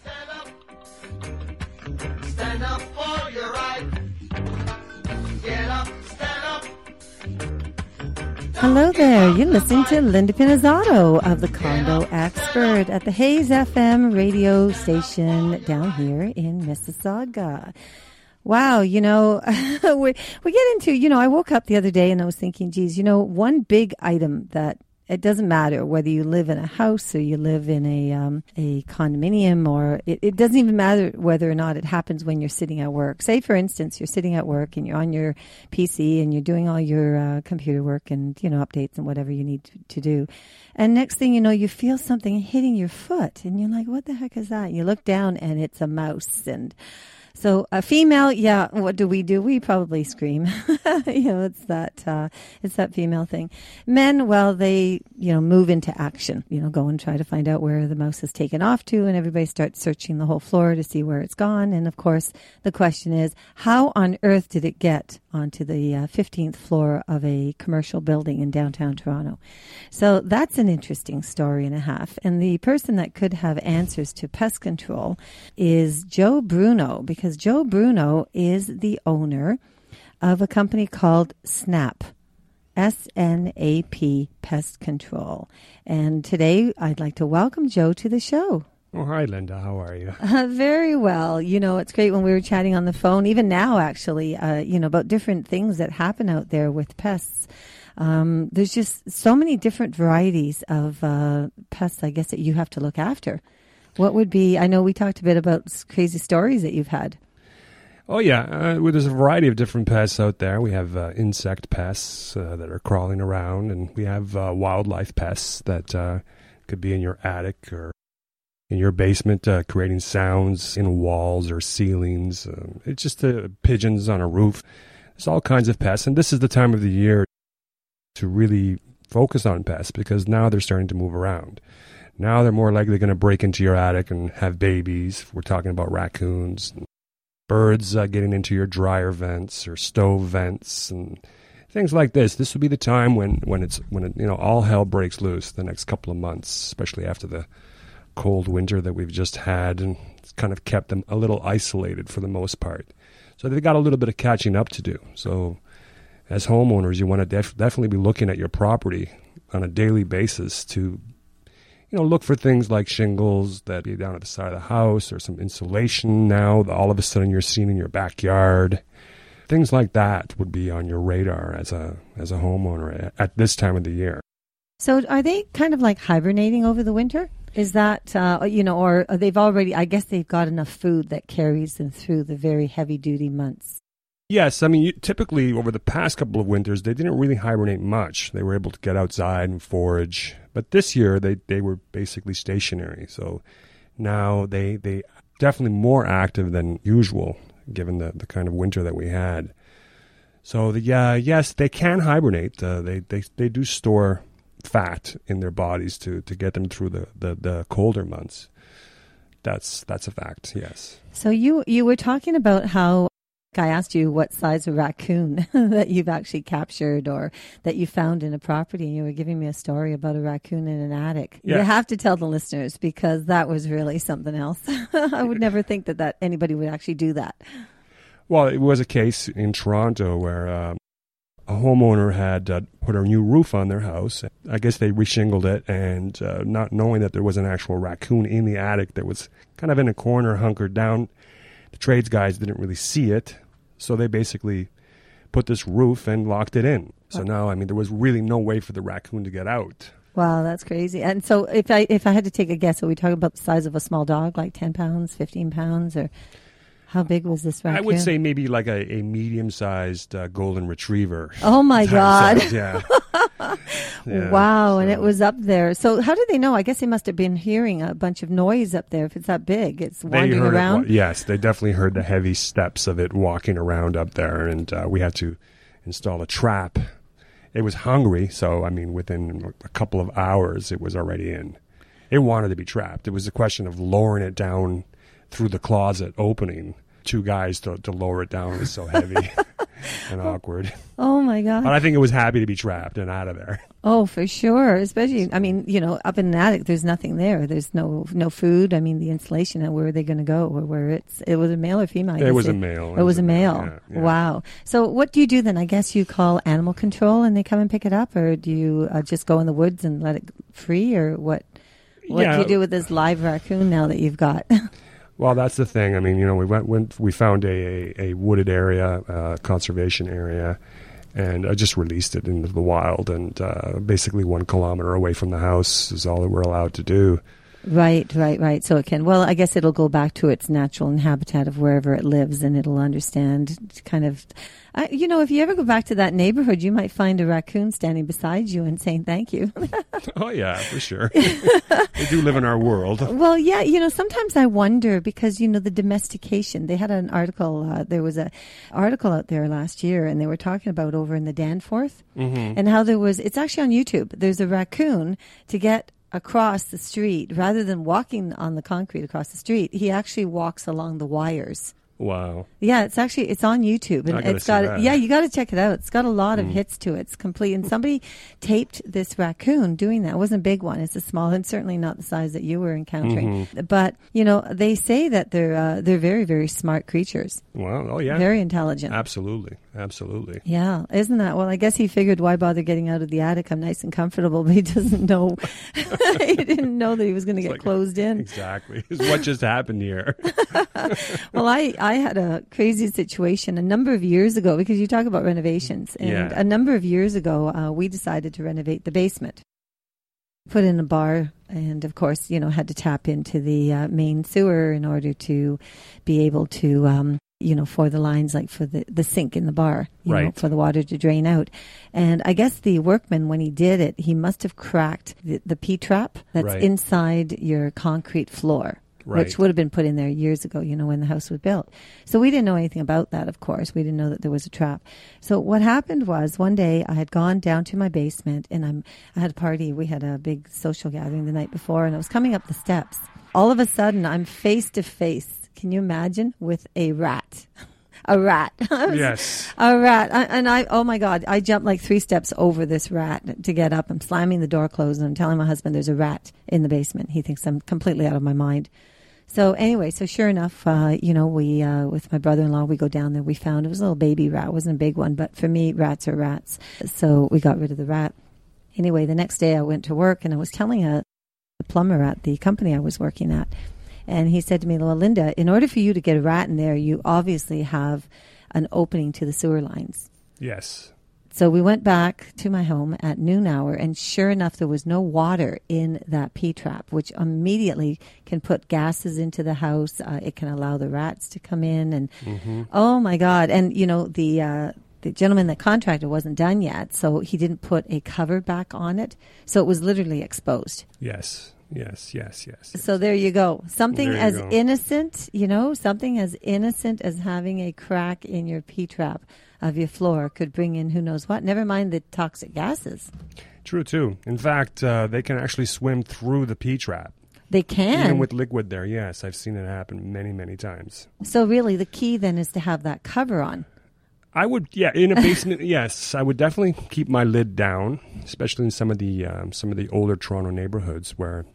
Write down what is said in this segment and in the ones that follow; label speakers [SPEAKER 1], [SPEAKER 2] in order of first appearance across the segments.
[SPEAKER 1] Stand up. Stand up for your right. Get up. Stand up.
[SPEAKER 2] Hello there. You're listening to Linda Pinizzotto of the Condo Expert at the Hayes FM radio station down here in Mississauga. Wow, you know, we, we get into, you know, I woke up the other day and I was thinking, geez, you know, one big item that it doesn't matter whether you live in a house or you live in a um, a condominium or it, it doesn't even matter whether or not it happens when you're sitting at work. Say, for instance, you're sitting at work and you're on your PC and you're doing all your uh, computer work and you know updates and whatever you need to, to do, and next thing you know, you feel something hitting your foot and you're like, "What the heck is that?" And you look down and it's a mouse and so a female, yeah. What do we do? We probably scream. you know, it's that uh, it's that female thing. Men, well, they you know move into action. You know, go and try to find out where the mouse has taken off to, and everybody starts searching the whole floor to see where it's gone. And of course, the question is, how on earth did it get onto the uh, 15th floor of a commercial building in downtown Toronto? So that's an interesting story and a half. And the person that could have answers to pest control is Joe Bruno, because Joe Bruno is the owner of a company called Snap. S N A P Pest Control. And today I'd like to welcome Joe to the show.
[SPEAKER 3] Oh, hi, Linda. How are you?
[SPEAKER 2] Uh, very well. You know, it's great when we were chatting on the phone, even now, actually, uh, you know, about different things that happen out there with pests. Um, there's just so many different varieties of uh, pests, I guess, that you have to look after. What would be, I know we talked a bit about crazy stories that you've had.
[SPEAKER 3] Oh, yeah. Uh, well, there's a variety of different pests out there. We have uh, insect pests uh, that are crawling around, and we have uh, wildlife pests that uh, could be in your attic or in your basement, uh, creating sounds in walls or ceilings. Um, it's just uh, pigeons on a roof. There's all kinds of pests, and this is the time of the year to really focus on pests because now they're starting to move around. Now they're more likely going to break into your attic and have babies. We're talking about raccoons, birds uh, getting into your dryer vents or stove vents, and things like this. This would be the time when when it's when it, you know all hell breaks loose. The next couple of months, especially after the cold winter that we've just had, and it's kind of kept them a little isolated for the most part. So they've got a little bit of catching up to do. So as homeowners, you want to def- definitely be looking at your property on a daily basis to, you know, look for things like shingles that be down at the side of the house or some insulation now that all of a sudden you're seeing in your backyard. Things like that would be on your radar as a as a homeowner at, at this time of the year.
[SPEAKER 2] So are they kind of like hibernating over the winter? Is that, uh, you know, or they've already, I guess they've got enough food that carries them through the very heavy duty months.
[SPEAKER 3] Yes, I mean, you, typically over the past couple of winters, they didn't really hibernate much. They were able to get outside and forage, but this year they, they were basically stationary. So now they they definitely more active than usual, given the, the kind of winter that we had. So the uh, yes, they can hibernate. Uh, they they they do store fat in their bodies to to get them through the, the, the colder months. That's that's a fact. Yes.
[SPEAKER 2] So you you were talking about how I asked you what size of raccoon that you've actually captured or that you found in a property, and you were giving me a story about a raccoon in an attic. You have to tell the listeners because that was really something else. I would never think that that anybody would actually do that.
[SPEAKER 3] Well, it was a case in Toronto where um, a homeowner had uh, put a new roof on their house. I guess they reshingled it, and uh, not knowing that there was an actual raccoon in the attic that was kind of in a corner, hunkered down. The trades guys didn't really see it, so they basically put this roof and locked it in. So now, I mean, there was really no way for the raccoon to get out.
[SPEAKER 2] Wow, that's crazy. And so, if I if I had to take a guess, are we talking about the size of a small dog, like ten pounds, fifteen pounds, or how big was this raccoon?
[SPEAKER 3] I would say maybe like a, a medium-sized uh, golden retriever.
[SPEAKER 2] Oh my God!
[SPEAKER 3] Size, yeah. Yeah,
[SPEAKER 2] wow, and it was up there. So how did they know? I guess they must have been hearing a bunch of noise up there. If it's that big, it's wandering
[SPEAKER 3] it
[SPEAKER 2] around.
[SPEAKER 3] wa- yes, they definitely heard the heavy steps of it walking around up there, and uh, we had to install a trap. It was hungry, so I mean, within a couple of hours, it was already in. It wanted to be trapped. It was a question of lowering it down through the closet opening. Two guys to, to lower it down It was so heavy. and awkward.
[SPEAKER 2] Oh my god.
[SPEAKER 3] But I think it was happy to be trapped and out of there.
[SPEAKER 2] Oh, for sure. Especially, I mean, you know, up in an attic, there's nothing there. There's no no food. I mean, the insulation. and Where are they going to go? Or where it's it was a male or female?
[SPEAKER 3] It was a male.
[SPEAKER 2] It was a male.
[SPEAKER 3] yeah, yeah.
[SPEAKER 2] Wow. So, what do you do then? I guess you call animal control and they come and pick it up, or do you uh, just go in the woods and let it free, or what? What
[SPEAKER 3] Yeah.
[SPEAKER 2] do you do with this live raccoon now that you've got?
[SPEAKER 3] Well, that's the thing. I mean, you know, we went, went we found a, a, a wooded area, uh, conservation area, and I just released it into the wild. And uh, basically, one kilometer away from the house is all that we're allowed to do.
[SPEAKER 2] Right, right, right. So it can, well, I guess it'll go back to its natural habitat of wherever it lives and it'll understand kind of, I, you know, if you ever go back to that neighborhood, you might find a raccoon standing beside you and saying thank you.
[SPEAKER 3] oh yeah, for sure. they do live in our world.
[SPEAKER 2] well, yeah, you know, sometimes I wonder because, you know, the domestication, they had an article, uh, there was a article out there last year and they were talking about over in the Danforth
[SPEAKER 3] Mm-hmm.
[SPEAKER 2] and how there was, it's actually on YouTube. There's a raccoon to get across the street rather than walking on the concrete across the street. He actually walks along the wires.
[SPEAKER 3] Wow.
[SPEAKER 2] Yeah, it's actually it's on YouTube and it's got
[SPEAKER 3] that.
[SPEAKER 2] yeah, you got to check it out. It's got a lot of
[SPEAKER 3] Mm.
[SPEAKER 2] hits to it. It's complete. And somebody taped this raccoon doing that. It wasn't a big one. It's a small and certainly not the size that you were encountering.
[SPEAKER 3] Mm-hmm.
[SPEAKER 2] But you know, they say that they're uh, they're very very smart creatures,
[SPEAKER 3] Well, oh yeah,
[SPEAKER 2] very intelligent.
[SPEAKER 3] absolutely, absolutely.
[SPEAKER 2] Yeah, isn't that? Well, I guess he figured why bother getting out of the attic? I'm nice and comfortable, but he doesn't know. he didn't know that he was going to get
[SPEAKER 3] like-
[SPEAKER 2] closed in.
[SPEAKER 3] Exactly. Is what just happened here.
[SPEAKER 2] Well, I, I had a crazy situation a number of years ago because you talk about renovations. And
[SPEAKER 3] Yeah.
[SPEAKER 2] a number of years ago, uh, we decided to renovate the basement. Put in a bar, and of course, you know, had to tap into the uh, main sewer in order to be able to, um, you know, for the lines, like for the, the sink in the bar, you know,
[SPEAKER 3] Right.
[SPEAKER 2] for the water to drain out. And I guess the workman, when he did it, he must have cracked the, the P trap that's
[SPEAKER 3] Right.
[SPEAKER 2] inside your concrete floor
[SPEAKER 3] Right.
[SPEAKER 2] which would have been put in there years ago, you know, when the house was built. So we didn't know anything about that, of course. We didn't know that there was a trap. So what happened was one day I had gone down to my basement and I'm I had a party. We had a big social gathering the night before and I was coming up the steps. All of a sudden I'm face to face. Can you imagine with a rat? a rat.
[SPEAKER 3] Yes.
[SPEAKER 2] a rat. I, and I, oh my God, I jumped like three steps over this rat to get up. I'm slamming the door closed and I'm telling my husband there's a rat in the basement. He thinks I'm completely out of my mind. So anyway, so sure enough, uh, you know, we, uh, with my brother-in-law, we go down there. We found it was a little baby rat. It wasn't a big one, but for me, rats are rats. So we got rid of the rat. Anyway, the next day I went to work and I was telling a, a plumber at the company I was working at. And he said to me, well, Linda, in order for you to get a rat in there, you obviously have an opening to the sewer lines.
[SPEAKER 3] Yes.
[SPEAKER 2] So we went back to my home at noon hour, and sure enough, there was no water in that P trap, which immediately can put gases into the house. Uh, it can allow the rats to come in, and oh my god! And you know the uh, the gentleman that contracted wasn't done yet, so he didn't put a cover back on it, so it was literally exposed.
[SPEAKER 3] Yes. Yes. Yes. Yes.
[SPEAKER 2] So there you go. Something
[SPEAKER 3] you
[SPEAKER 2] as
[SPEAKER 3] go.
[SPEAKER 2] innocent, you know, something as innocent as having a crack in your P trap of your floor could bring in who knows what. Never mind the toxic gases.
[SPEAKER 3] True too. In fact, uh, they can actually swim through the P trap,
[SPEAKER 2] They can.
[SPEAKER 3] even with liquid there. Yes, I've seen it happen many, many times.
[SPEAKER 2] so really, the key then is to have that cover on.
[SPEAKER 3] I would, yeah, in a basement, yes, I would definitely keep my lid down, especially in some of the um, some of the older Toronto neighborhoods where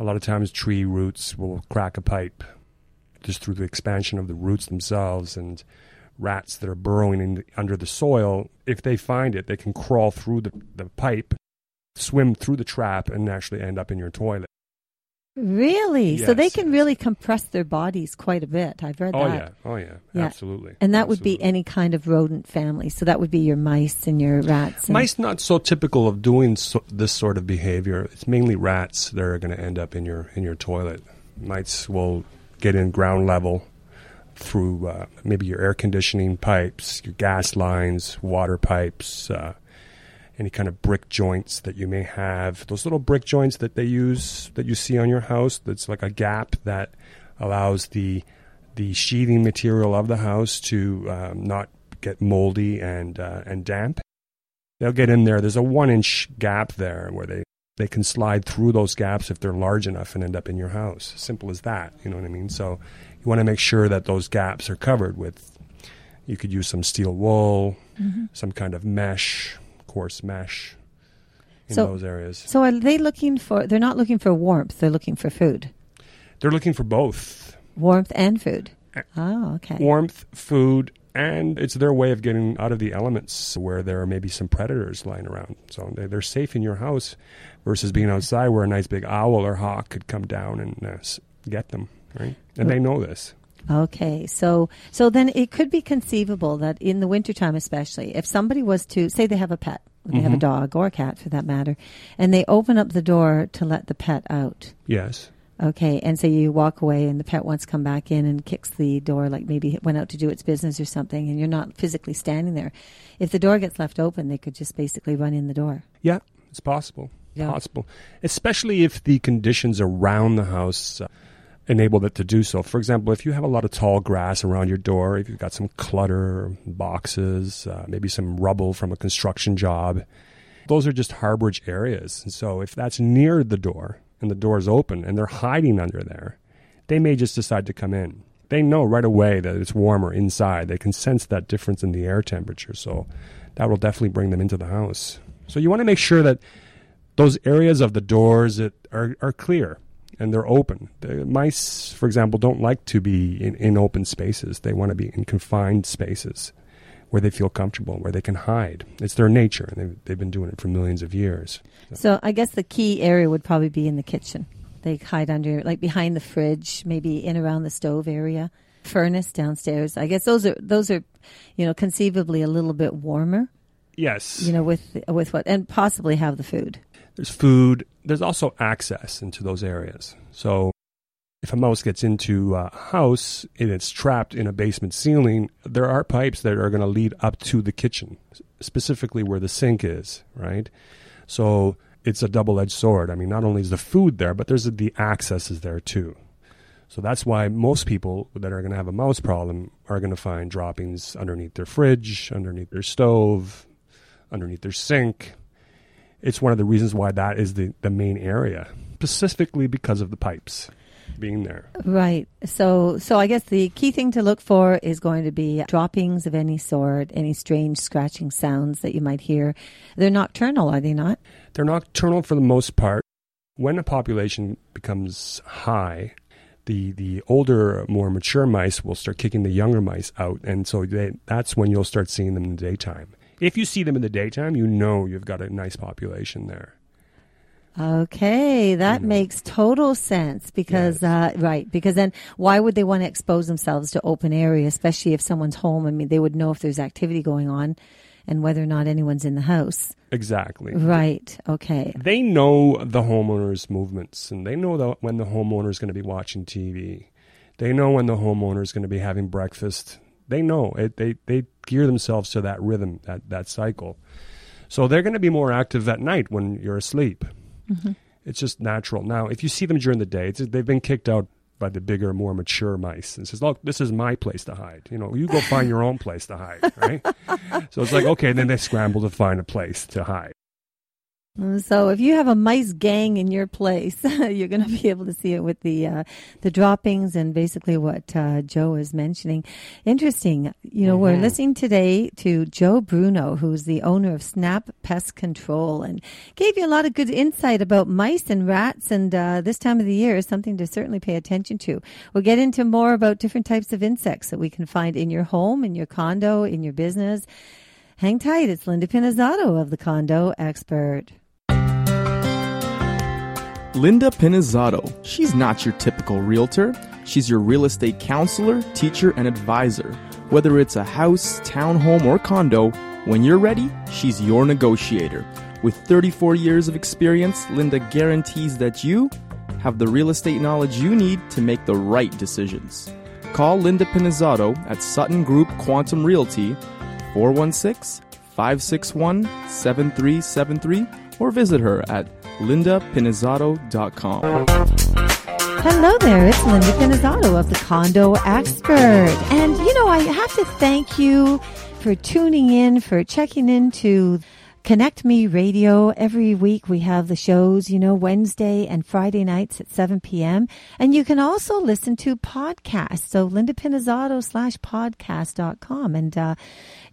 [SPEAKER 3] a lot of times tree roots will crack a pipe just through the expansion of the roots themselves, and rats that are burrowing in, under the soil, if they find it, they can crawl through the, the pipe, swim through the trap, and actually end up in your toilet.
[SPEAKER 2] Really? So they can really compress their bodies quite a bit. I've read
[SPEAKER 3] Oh
[SPEAKER 2] that.
[SPEAKER 3] Oh, yeah, oh yeah,
[SPEAKER 2] Yeah.
[SPEAKER 3] absolutely.
[SPEAKER 2] And that would be any kind of rodent family. So that would be your mice and your rats. And,
[SPEAKER 3] Mice not so typical of doing so, this sort of behavior. It's mainly rats that are going to end up in your in your toilet. Mice will get in ground level through uh, maybe your air conditioning pipes, your gas lines, water pipes, uh, any kind of brick joints that you may have. Those little brick joints that they use that you see on your house. That's like a gap that allows the the sheathing material of the house to um, not get moldy and uh, and damp they'll get in there. There's a one inch gap there where they, they can slide through those gaps if they're large enough and end up in your house. Simple as that. You know what I mean? So you want to make sure that those gaps are covered with, You could use some steel wool,
[SPEAKER 2] Mm-hmm.
[SPEAKER 3] some kind of mesh, coarse mesh in
[SPEAKER 2] So-
[SPEAKER 3] those areas.
[SPEAKER 2] So are they looking for? They're not looking for warmth. They're looking for food,
[SPEAKER 3] They're looking for both
[SPEAKER 2] warmth and food. Oh, okay.
[SPEAKER 3] warmth, food, and it's their way of getting out of the elements where there are maybe some predators lying around. So they, they're safe in your house versus being outside where a nice big owl or hawk could come down and uh, get them, right? And they know this.
[SPEAKER 2] Okay, so so then it could be conceivable that in the wintertime especially, if somebody was to say they have a pet, they have a
[SPEAKER 3] Mhm.
[SPEAKER 2] dog or a cat for that matter, and they open up the door to let the pet out.
[SPEAKER 3] Yes.
[SPEAKER 2] Okay, and so you walk away and the pet wants to come back in and kicks the door like maybe it went out to do its business or something and you're not physically standing there. If the door gets left open, they could just basically run in the door.
[SPEAKER 3] Yeah, it's possible.
[SPEAKER 2] Yeah.
[SPEAKER 3] Possible. Especially if the conditions around the house uh, enable it to do so. For example, if you have a lot of tall grass around your door, if you've got some clutter, boxes, uh, maybe some rubble from a construction job, those are just harborage areas. And so if that's near the door and the door is open and they're hiding under there, they may just decide to come in. They know right away that it's warmer inside. They can sense that difference in the air temperature. So that will definitely bring them into the house. So you want to make sure that those areas of the doors that are, are clear and they're open. The mice, for example, don't like to be in, in open spaces. They want to be in confined spaces where they feel comfortable, where they can hide. It's their nature, and they've, they've been doing it for millions of years.
[SPEAKER 2] So I guess the key area would probably be in the kitchen. They hide under, like behind the fridge, maybe in around the stove area, furnace downstairs. I guess those are those are, you know, conceivably a little bit warmer.
[SPEAKER 3] Yes.
[SPEAKER 2] You know, with with what and possibly have the food.
[SPEAKER 3] There's food. There's also access into those areas. So if a mouse gets into a house and it's trapped in a basement ceiling, there are pipes that are going to lead up to the kitchen, specifically where the sink is, right? So it's a double-edged sword. I mean, not only is the food there, but there's the access is there too. So that's why most people that are going to have a mouse problem are going to find droppings underneath their fridge, underneath their stove, underneath their sink. It's one of the reasons why that is the, the main area, specifically because of the pipes being there.
[SPEAKER 2] Right. So so I guess the key thing to look for is going to be droppings of any sort, any strange scratching sounds that you might hear. They're nocturnal, are they not?
[SPEAKER 3] They're nocturnal for the most part. When a population becomes high, the, the older, more mature mice will start kicking the younger mice out, and so they, that's when you'll start seeing them in the daytime. If you see them in the daytime, you know you've got a nice population there.
[SPEAKER 2] Okay, that makes total sense because,
[SPEAKER 3] Yes.
[SPEAKER 2] uh, right, because then why would they want to expose themselves to open area, especially if someone's home? I mean, they would know if there's activity going on and whether or not anyone's in the house.
[SPEAKER 3] Exactly.
[SPEAKER 2] Right, okay.
[SPEAKER 3] They know the homeowner's movements, and they know the, when the homeowner is going to be watching TV. They know when the homeowner is going to be having breakfast. They know it. They they gear themselves to that rhythm, that that cycle. So they're going to be more active at night when you're asleep. Mm-hmm. It's just natural. Now, if you see them during the day, it's, they've been kicked out by the bigger, more mature mice, and says, "Look, this is my place to hide. You know, you go find your own place to hide." Right? so it's like, okay, then they scramble to find a place to hide.
[SPEAKER 2] Mm, So if you have a mice gang in your place, you're going to be able to see it with the uh, the droppings and basically what uh, Joe is mentioning. Interesting. You know, we're
[SPEAKER 3] Mhm.
[SPEAKER 2] listening today to Joe Bruno, who's the owner of Snap Pest Control, and gave you a lot of good insight about mice and rats. And uh, this time of the year is something to certainly pay attention to. We'll get into more about different types of insects that we can find in your home, in your condo, in your business. Hang tight. It's Linda Pinizzotto of the Condo Expert.
[SPEAKER 4] Linda Pinizzotto. She's not your typical realtor. She's your real estate counselor, teacher, and advisor. Whether it's a house, townhome, or condo, when you're ready, she's your negotiator. With 34 years of experience, Linda guarantees that you have the real estate knowledge you need to make the right decisions. Call Linda Pinizzotto at Sutton Group Quantum Realty 416 561 7373 or visit her at lindapinizzotto.com.
[SPEAKER 2] Hello there, it's Linda Pinizzotto of the Condo Expert. And, you know, I have to thank you for tuning in, for checking into Connect Me Radio. Every week we have the shows, you know, Wednesday and Friday nights at 7 p.m. And you can also listen to podcasts. So Linda Pinizzotto slash podcast.com. And, uh,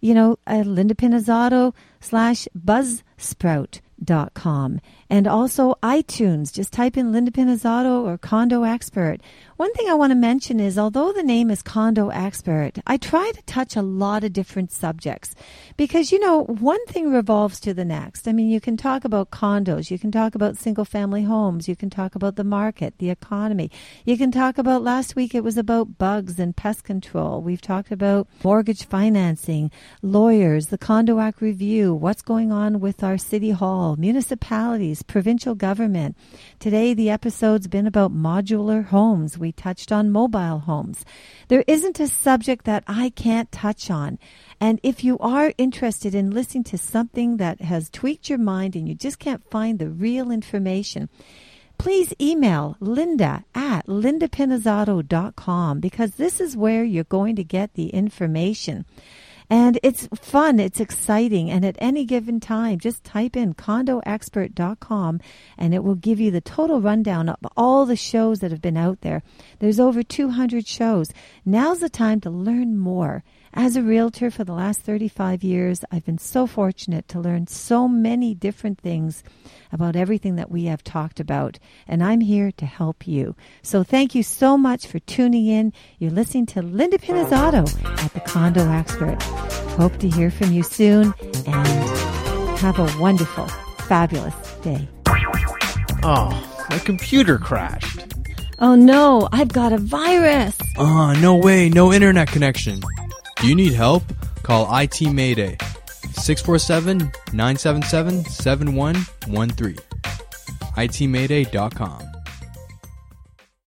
[SPEAKER 2] you know, uh, Linda Pinizzotto slash Buzzsprout dot com and also iTunes. Just type in Linda Pinizzotto or Condo Expert. One thing I want to mention is although the name is Condo Expert, I try to touch a lot of different subjects because, you know, one thing revolves to the next. I mean, you can talk about condos, you can talk about single family homes, you can talk about the market, the economy. You can talk about last week it was about bugs and pest control. We've talked about mortgage financing, lawyers, the Condo Act review, what's going on with our city hall, municipalities, provincial government. Today, the episode's been about modular homes. We touched on mobile homes. There isn't a subject that I can't touch on. And if you are interested in listening to something that has tweaked your mind and you just can't find the real information, please email linda at lindapinizzotto.com because this is where you're going to get the information. And it's fun, it's exciting, and at any given time, just type in condoexpert.com and it will give you the total rundown of all the shows that have been out there. There's over 200 shows. Now's the time to learn more. As a realtor for the last 35 years, I've been so fortunate to learn so many different things about everything that we have talked about, and I'm here to help you. So thank you so much for tuning in. You're listening to Linda Pinizzotto at the Condo Expert. Hope to hear from you soon, and have a wonderful, fabulous day.
[SPEAKER 5] Oh, my computer crashed.
[SPEAKER 2] Oh no, I've got a virus.
[SPEAKER 5] Oh, no way, no internet connection. Do you need help? Call IT Mayday 647 977 7113. ITMayday.com.